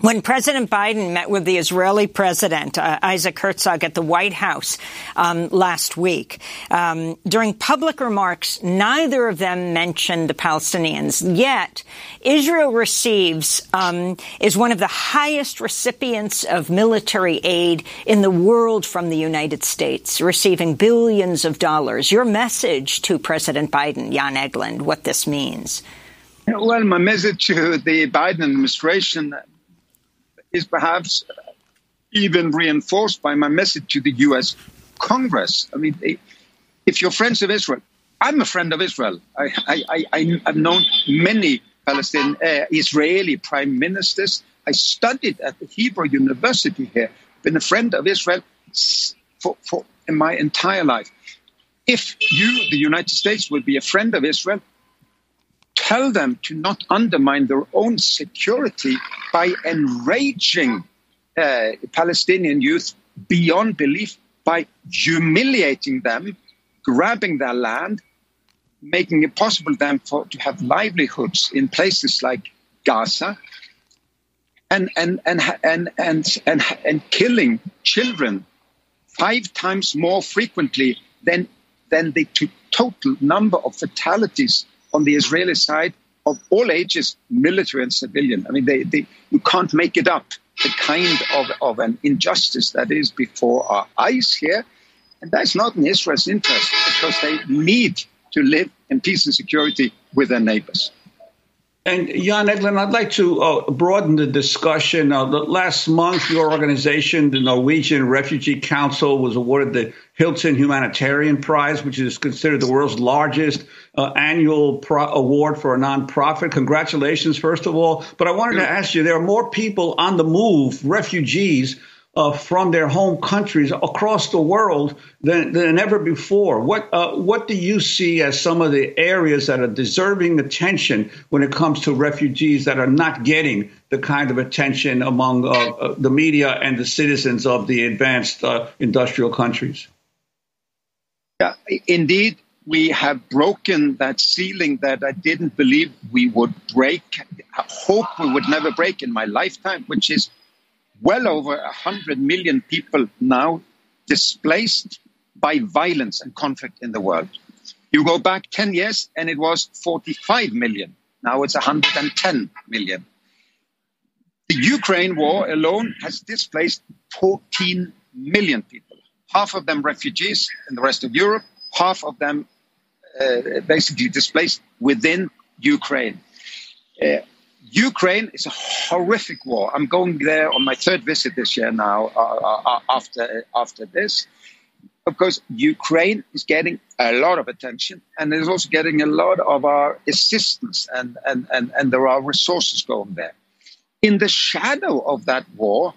When President Biden met with the Israeli president, uh, Isaac Herzog, at the White House um, last week, um, during public remarks, neither of them mentioned the Palestinians. Yet, Israel receives, um, is one of the highest recipients of military aid in the world from the United States, receiving billions of dollars. Your message to President Biden, Jan Egeland, what this means? Well, my message to the Biden administration is perhaps even reinforced by my message to the U.S. Congress. I mean, if you're friends of Israel, I'm a friend of Israel. I, have known many Palestinian, uh, Israeli prime ministers. I studied at the Hebrew University here, been a friend of Israel for, for my entire life. If you, the United States, would be a friend of Israel, tell them to not undermine their own security by enraging uh, Palestinian youth beyond belief by humiliating them, grabbing their land, making it possible them for, to have livelihoods in places like Gaza, and and and and and and, and killing children five times more frequently than than the total number of fatalities on the Israeli side of all ages, military and civilian. I mean, they, they, you can't make it up. The kind of, of an injustice that is before our eyes here. And that's not in Israel's interest because they need to live in peace and security with their neighbors. And Jan Egeland, I'd like to uh, broaden the discussion. Uh, the, last month, your organization, the Norwegian Refugee Council, was awarded the Hilton Humanitarian Prize, which is considered the world's largest uh, annual pro- award for a nonprofit. Congratulations, first of all. But I wanted to ask you: there are more people on the move, refugees uh, from their home countries across the world than, than ever before. What uh, what do you see as some of the areas that are deserving attention when it comes to refugees that are not getting the kind of attention among uh, uh the media and the citizens of the advanced uh, industrial countries? Yeah, indeed. We have broken that ceiling that I didn't believe we would break. Hope we would never break in my lifetime, which is well over 100 million people now displaced by violence and conflict in the world. You go back 10 years and it was 45 million. Now it's 110 million. The Ukraine war alone has displaced 14 million people, half of them refugees in the rest of Europe, half of them uh, basically displaced within Ukraine. Uh, Ukraine is a horrific war. I'm going there on my third visit this year now. Uh, uh, uh, after after this, of course, Ukraine is getting a lot of attention, and is also getting a lot of our assistance, and and and and there are resources going there. In the shadow of that war,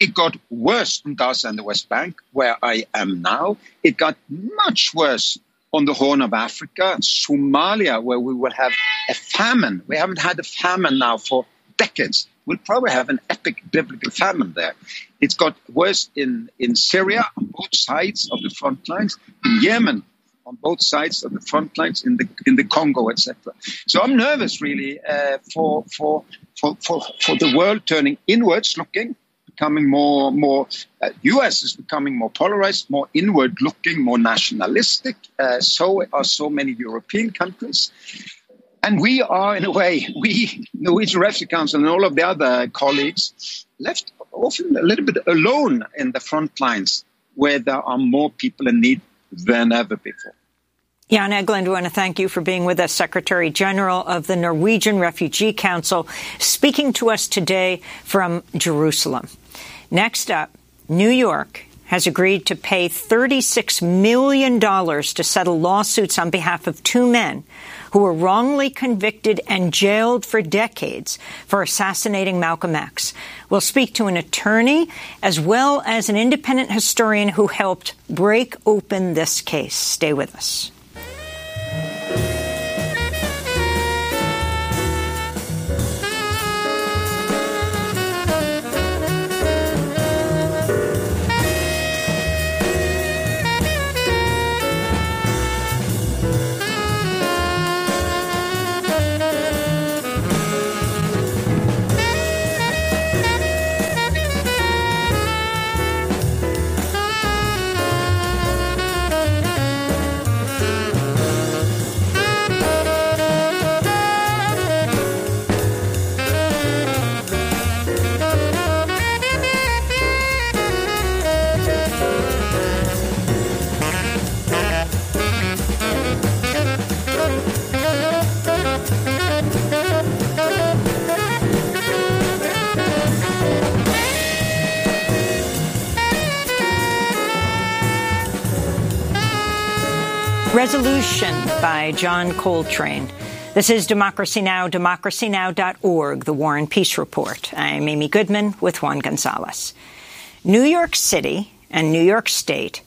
it got worse in Gaza and the West Bank, where I am now. It got much worse on the Horn of Africa, Somalia, where we will have a famine. We haven't had a famine now for decades. We'll probably have an epic biblical famine there. It's got worse in, in Syria on both sides of the front lines, in Yemen on both sides of the front lines, in the in the Congo, etc. So I'm nervous, really, uh, for, for for for for the world turning inwards, looking becoming more more uh, US is becoming more polarized, more inward looking, more nationalistic. Uh, so are so many European countries. And we are, in a way, we, Norwegian Refugee Council and all of the other colleagues, left often a little bit alone in the front lines where there are more people in need than ever before. Jan Egeland, we want to thank you for being with us, Secretary General of the Norwegian Refugee Council, speaking to us today from Jerusalem. Next up, New York has agreed to pay $36 million to settle lawsuits on behalf of two men who were wrongly convicted and jailed for decades for assassinating Malcolm X. We'll speak to an attorney as well as an independent historian who helped break open this case. Stay with us. Resolution by John Coltrane. This is Democracy Now!, democracynow.org, the War and Peace Report. I'm Amy Goodman with Juan Gonzalez. New York City and New York State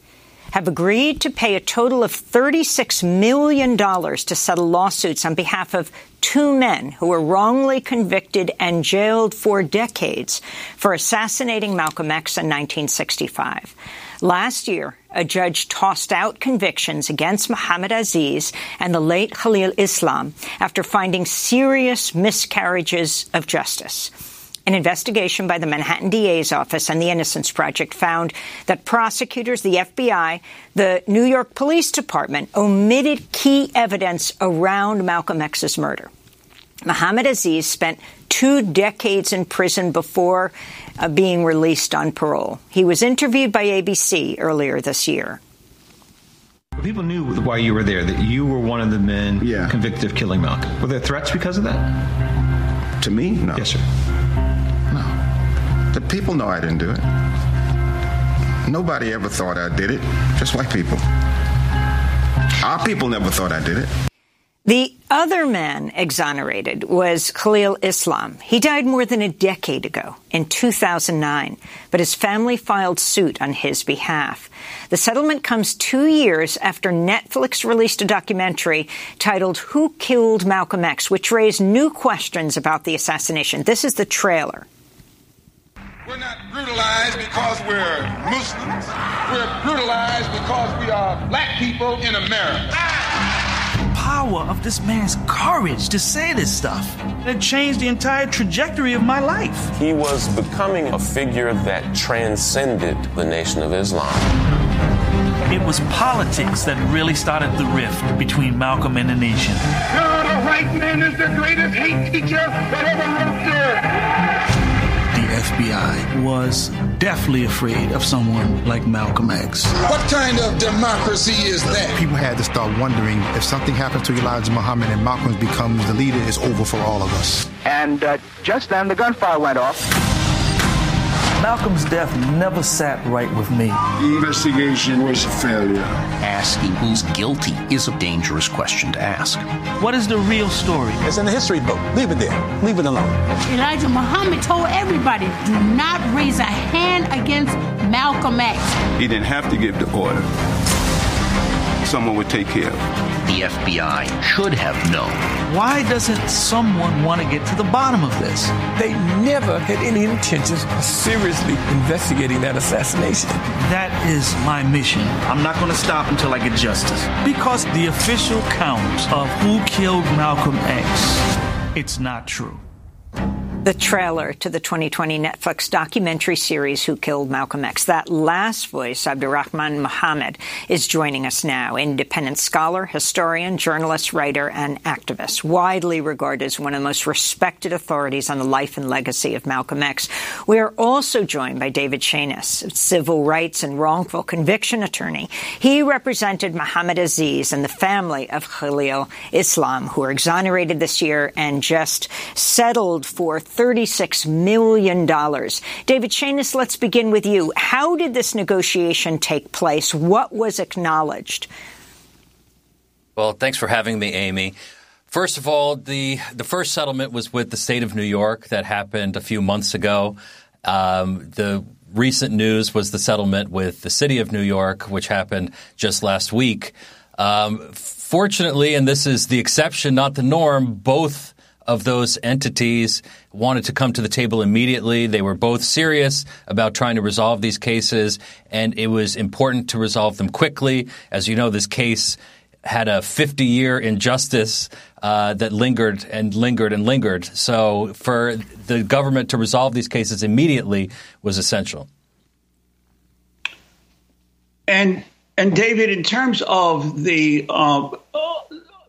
have agreed to pay a total of $36 million to settle lawsuits on behalf of two men who were wrongly convicted and jailed for decades for assassinating Malcolm X in 1965. Last year, a judge tossed out convictions against Muhammad Aziz and the late Khalil Islam after finding serious miscarriages of justice. An investigation by the Manhattan DA's office and the Innocence Project found that prosecutors, the FBI, the New York Police Department omitted key evidence around Malcolm X's murder. Muhammad Aziz spent two decades in prison before uh, being released on parole. He was interviewed by ABC earlier this year. People knew while you were there that you were one of the men yeah. convicted of killing Malcolm. Were there threats because of that? To me? No. Yes, sir. No. The people know I didn't do it. Nobody ever thought I did it, just white people. Our people never thought I did it. The other man exonerated was Khalil Islam. He died more than a decade ago, in 2009, but his family filed suit on his behalf. The settlement comes two years after Netflix released a documentary titled Who Killed Malcolm X, which raised new questions about the assassination. This is the trailer. We're not brutalized because we're Muslims. We're brutalized because we are black people in America power of this man's courage to say this stuff. It changed the entire trajectory of my life. He was becoming a figure that transcended the Nation of Islam. It was politics that really started the rift between Malcolm and the nation. God, a white man is the greatest hate teacher that ever wrote there. FBI was deathly afraid of someone like Malcolm X. What kind of democracy is that? People had to start wondering if something happens to Elijah Muhammad and Malcolm becomes the leader, it's over for all of us. And uh, just then the gunfire went off. Malcolm's death never sat right with me. The investigation was a failure. Asking who's guilty is a dangerous question to ask. What is the real story? It's in the history book. Leave it there. Leave it alone. Elijah Muhammad told everybody do not raise a hand against Malcolm X. He didn't have to give the order someone would take care of. The FBI should have known. Why doesn't someone want to get to the bottom of this? They never had any intentions of seriously investigating that assassination. That is my mission. I'm not going to stop until I get justice. Because the official count of who killed Malcolm X, it's not true the trailer to the 2020 Netflix documentary series Who Killed Malcolm X. That last voice, Abdurrahman Muhammad, is joining us now. Independent scholar, historian, journalist, writer, and activist, widely regarded as one of the most respected authorities on the life and legacy of Malcolm X. We are also joined by David Shanies, civil rights and wrongful conviction attorney. He represented Muhammad Aziz and the family of Khalil Islam, who were exonerated this year and just settled for $36 million. David Shanies, let's begin with you. How did this negotiation take place? What was acknowledged? Well, thanks for having me, Amy. First of all, the, the first settlement was with the state of New York that happened a few months ago. Um, the recent news was the settlement with the city of New York, which happened just last week. Um, fortunately, and this is the exception, not the norm, both of those entities wanted to come to the table immediately. They were both serious about trying to resolve these cases, and it was important to resolve them quickly. As you know, this case had a 50 year injustice uh, that lingered and lingered and lingered. So, for the government to resolve these cases immediately was essential. And and David, in terms of the uh,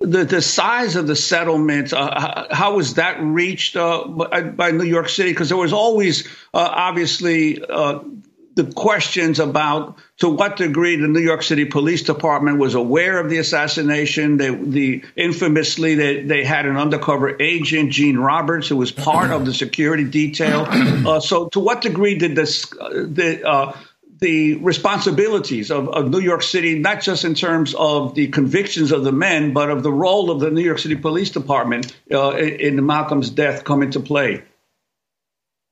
the the size of the settlement, uh, how was that reached uh, by, by, New York City? Because there was always uh, obviously uh, the questions about to what degree the New York City Police Department was aware of the assassination. They, the infamously they, they had an undercover agent, Gene Roberts, who was part of the security detail. Uh, so, to what degree did this uh, the the responsibilities of, of New York City, not just in terms of the convictions of the men, but of the role of the New York City Police Department uh, in, in Malcolm's death come into play?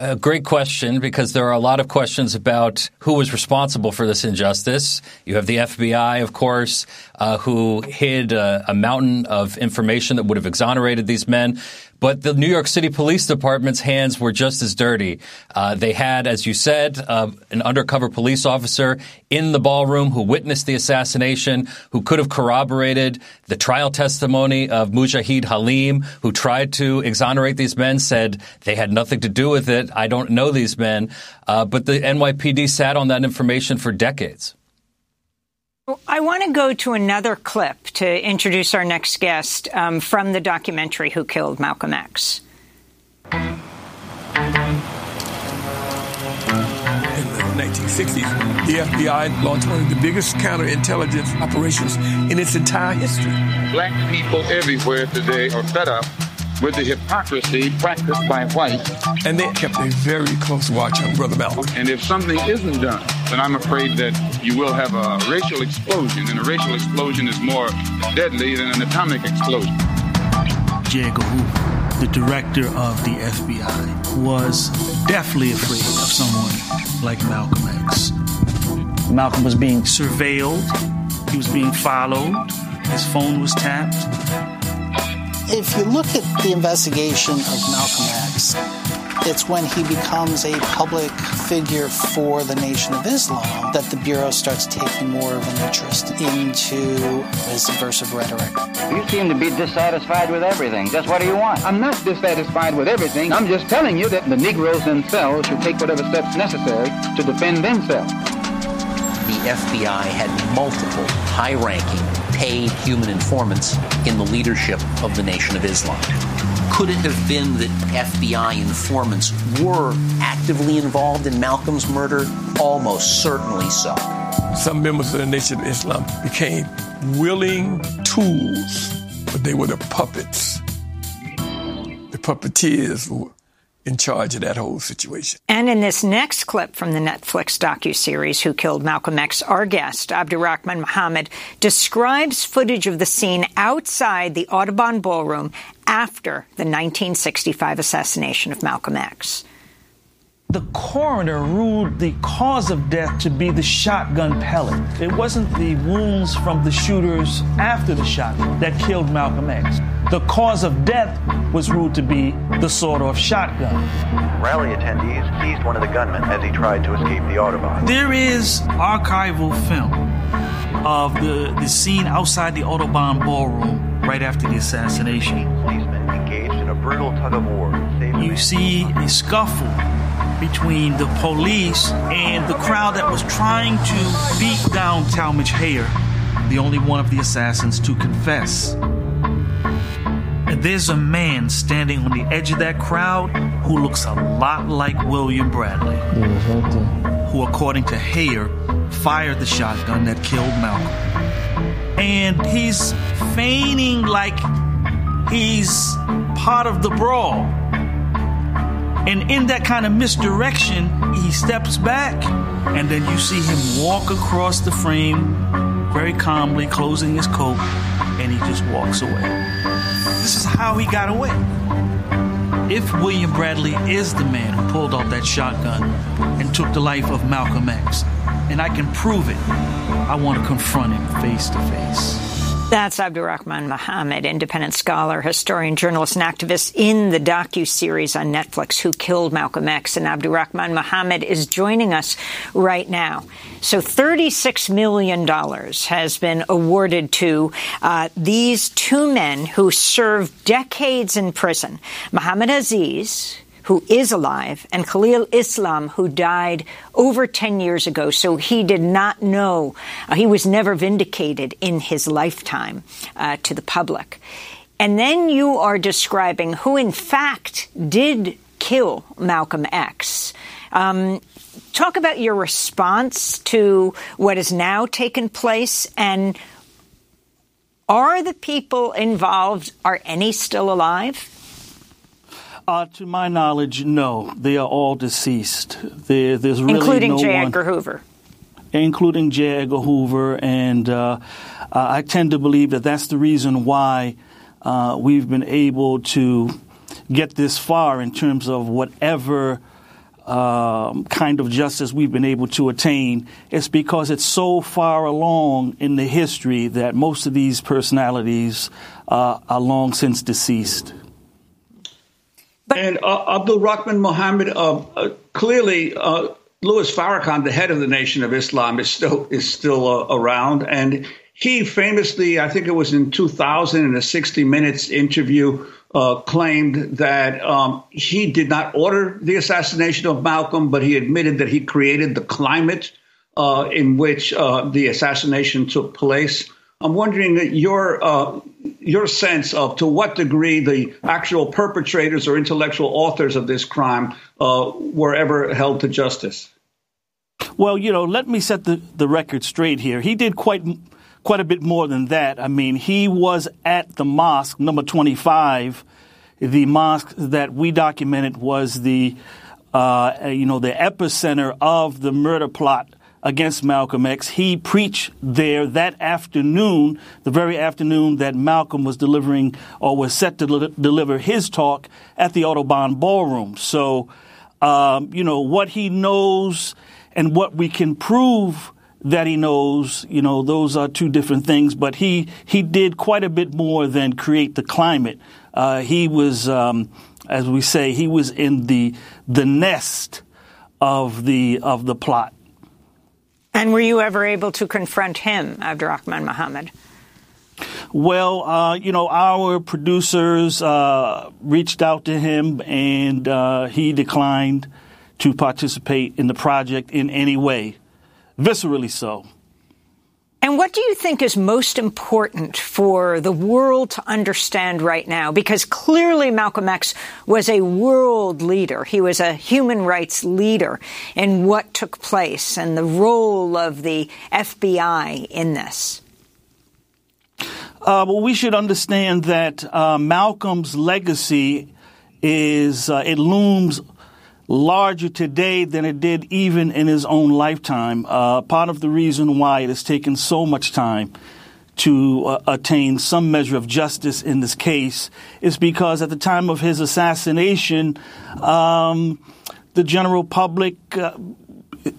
A great question because there are a lot of questions about who was responsible for this injustice. You have the FBI, of course, uh, who hid a, a mountain of information that would have exonerated these men. But the New York City Police Department's hands were just as dirty. Uh, they had, as you said, uh, an undercover police officer in the ballroom who witnessed the assassination, who could have corroborated the trial testimony of Mujahid Halim, who tried to exonerate these men, said they had nothing to do with it. I don't know these men. Uh, but the NYPD sat on that information for decades. I want to go to another clip to introduce our next guest um, from the documentary Who Killed Malcolm X. In the 1960s, the FBI launched one of the biggest counterintelligence operations in its entire history. Black people everywhere today are fed up with the hypocrisy practiced by whites. And they kept a very close watch on Brother Malcolm. And if something isn't done, then I'm afraid that you will have a racial explosion, and a racial explosion is more deadly than an atomic explosion. J. Edgar Hoover, the director of the FBI, was deathly afraid of someone like Malcolm X. Malcolm was being surveilled, he was being followed, his phone was tapped if you look at the investigation of Malcolm X, it's when he becomes a public figure for the Nation of Islam that the Bureau starts taking more of an interest into his subversive rhetoric. You seem to be dissatisfied with everything. Just what do you want? I'm not dissatisfied with everything. I'm just telling you that the Negroes themselves should take whatever steps necessary to defend themselves. The FBI had multiple high ranking paid human informants in the leadership of the Nation of Islam. Could it have been that FBI informants were actively involved in Malcolm's murder? Almost certainly so. Some members of the Nation of Islam became willing tools, but they were the puppets. The puppeteers were in charge of that whole situation. And in this next clip from the Netflix docu-series Who Killed Malcolm X, our guest, Abdurrahman Muhammad, describes footage of the scene outside the Audubon Ballroom after the 1965 assassination of Malcolm X the coroner ruled the cause of death to be the shotgun pellet. It wasn't the wounds from the shooters after the shot that killed Malcolm X. The cause of death was ruled to be the sawed off shotgun. Rally attendees seized one of the gunmen as he tried to escape the Audubon. There is archival film of the, the scene outside the Audubon ballroom right after the assassination. Policemen engaged in a brutal tug of war. You see a scuffle between the police and the crowd that was trying to beat down Talmadge Hayer, the only one of the assassins to confess. And there's a man standing on the edge of that crowd who looks a lot like William Bradley, who, according to Hayer, fired the shotgun that killed Malcolm. And he's feigning like he's part of the brawl and in that kind of misdirection, he steps back, and then you see him walk across the frame very calmly, closing his coat, and he just walks away. This is how he got away. If William Bradley is the man who pulled off that shotgun and took the life of Malcolm X, and I can prove it, I want to confront him face to face. That's Abdurrahman Muhammad, independent scholar, historian, journalist, and activist in the docu-series on Netflix, Who Killed Malcolm X. And Abdurrahman Muhammad is joining us right now. So $36 million has been awarded to uh, these two men who served decades in prison. Muhammad Aziz, who is alive, and Khalil Islam, who died over 10 years ago. So he did not know, uh, he was never vindicated in his lifetime uh, to the public. And then you are describing who, in fact, did kill Malcolm X. Um, talk about your response to what has now taken place and are the people involved, are any still alive? Uh, to my knowledge, no. They are all deceased. There, there's really including no J. one, Edgar Hoover. including J. Edgar Hoover, and uh, I tend to believe that that's the reason why uh, we've been able to get this far in terms of whatever um, kind of justice we've been able to attain. It's because it's so far along in the history that most of these personalities uh, are long since deceased. And uh, Abdurrahman Muhammad, uh, uh clearly, Louis Farrakhan, the head of the Nation of Islam, is still is still around, and he famously, I think it was in 2000, in a 60 Minutes interview, uh, claimed that um, he did not order the assassination of Malcolm, but he admitted that he created the climate uh, in which uh, the assassination took place. I'm wondering your uh, your sense of to what degree the actual perpetrators or intellectual authors of this crime uh, were ever held to justice. Well, you know, let me set the, the record straight here. He did quite quite a bit more than that. I mean, he was at the mosque number 25. The mosque that we documented was the, uh, you know, the epicenter of the murder plot against Malcolm X. He preached there that afternoon, the very afternoon that Malcolm was delivering or was set to li- deliver his talk at the Audubon Ballroom. So, um, you know, what he knows and what we can prove that he knows, you know, those are two different things. But he he did quite a bit more than create the climate. Uh, he was, um, as we say, he was in the the nest of the of the plot. And were you ever able to confront him, Abdurrahman Muhammad? Well, uh, you know, our producers uh, reached out to him, and uh, he declined to participate in the project in any way viscerally so. And what do you think is most important for the world to understand right now? Because clearly Malcolm X was a world leader. He was a human rights leader in what took place and the role of the FBI in this. Uh, well, we should understand that uh, Malcolm's legacy is, uh, it looms larger today than it did even in his own lifetime. Uh, part of the reason why it has taken so much time to uh, attain some measure of justice in this case is because at the time of his assassination, um, the general public uh,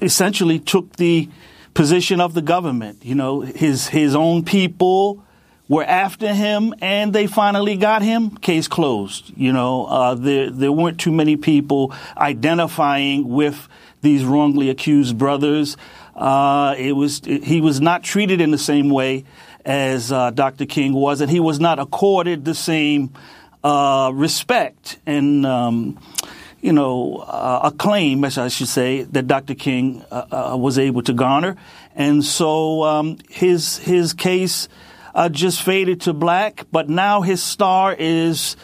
essentially took the position of the government. You know, his his own people were after him and they finally got him, case closed. You know, uh, there, there weren't too many people identifying with these wrongly accused brothers. Uh, it was, he was not treated in the same way as uh, Dr. King was, and he was not accorded the same uh, respect and, um, you know, uh, acclaim, as I should say, that Dr. King uh, was able to garner. And so um, his his case uh, just faded to black, but now his star is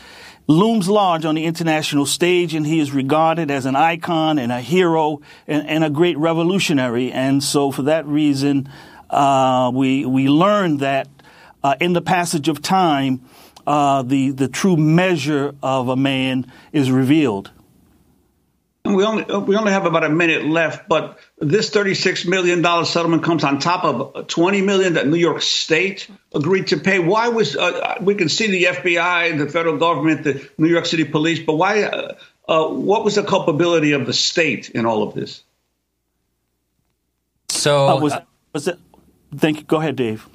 looms large on the international stage, and he is regarded as an icon and a hero and, and a great revolutionary. And so, for that reason, uh, we we learned that uh, in the passage of time, uh, the the true measure of a man is revealed. We only we only have about a minute left, but this thirty-six million dollar settlement comes on top of twenty million that New York State agreed to pay. Why was uh, we can see the FBI, the federal government, the New York City police, but why? Uh, uh, what was the culpability of the state in all of this? So uh, was, was it? Thank you. Go ahead, Dave.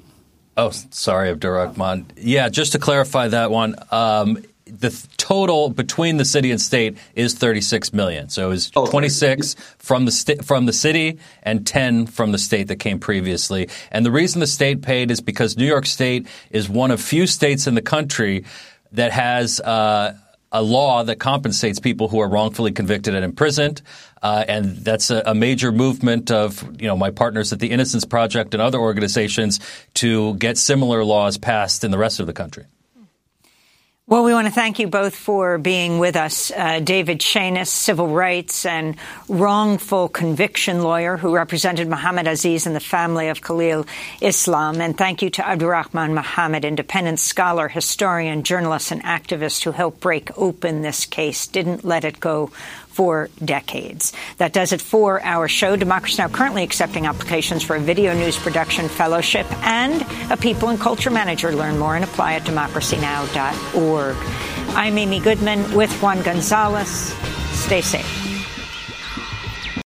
Oh, sorry, Abdurrahman. Yeah, just to clarify that one. Um, the total between the city and state is 36 million. So it was oh, 26 from the sta- from the city and 10 from the state that came previously. And the reason the state paid is because New York State is one of few states in the country that has uh, a law that compensates people who are wrongfully convicted and imprisoned. Uh, and that's a, a, major movement of you know my partners at the Innocence Project and other organizations to get similar laws passed in the rest of the country. Well, we want to thank you both for being with us. Uh, David Shanies, civil rights and wrongful conviction lawyer who represented Muhammad Aziz and the family of Khalil Islam. And thank you to Abdurrahman Muhammad, independent scholar, historian, journalist, and activist who helped break open this case, didn't let it go for decades. That does it for our show. Democracy Now! currently accepting applications for a video news production fellowship and a people and culture manager. Learn more and apply at democracynow.org. I'm Amy Goodman with Juan Gonzalez. Stay safe.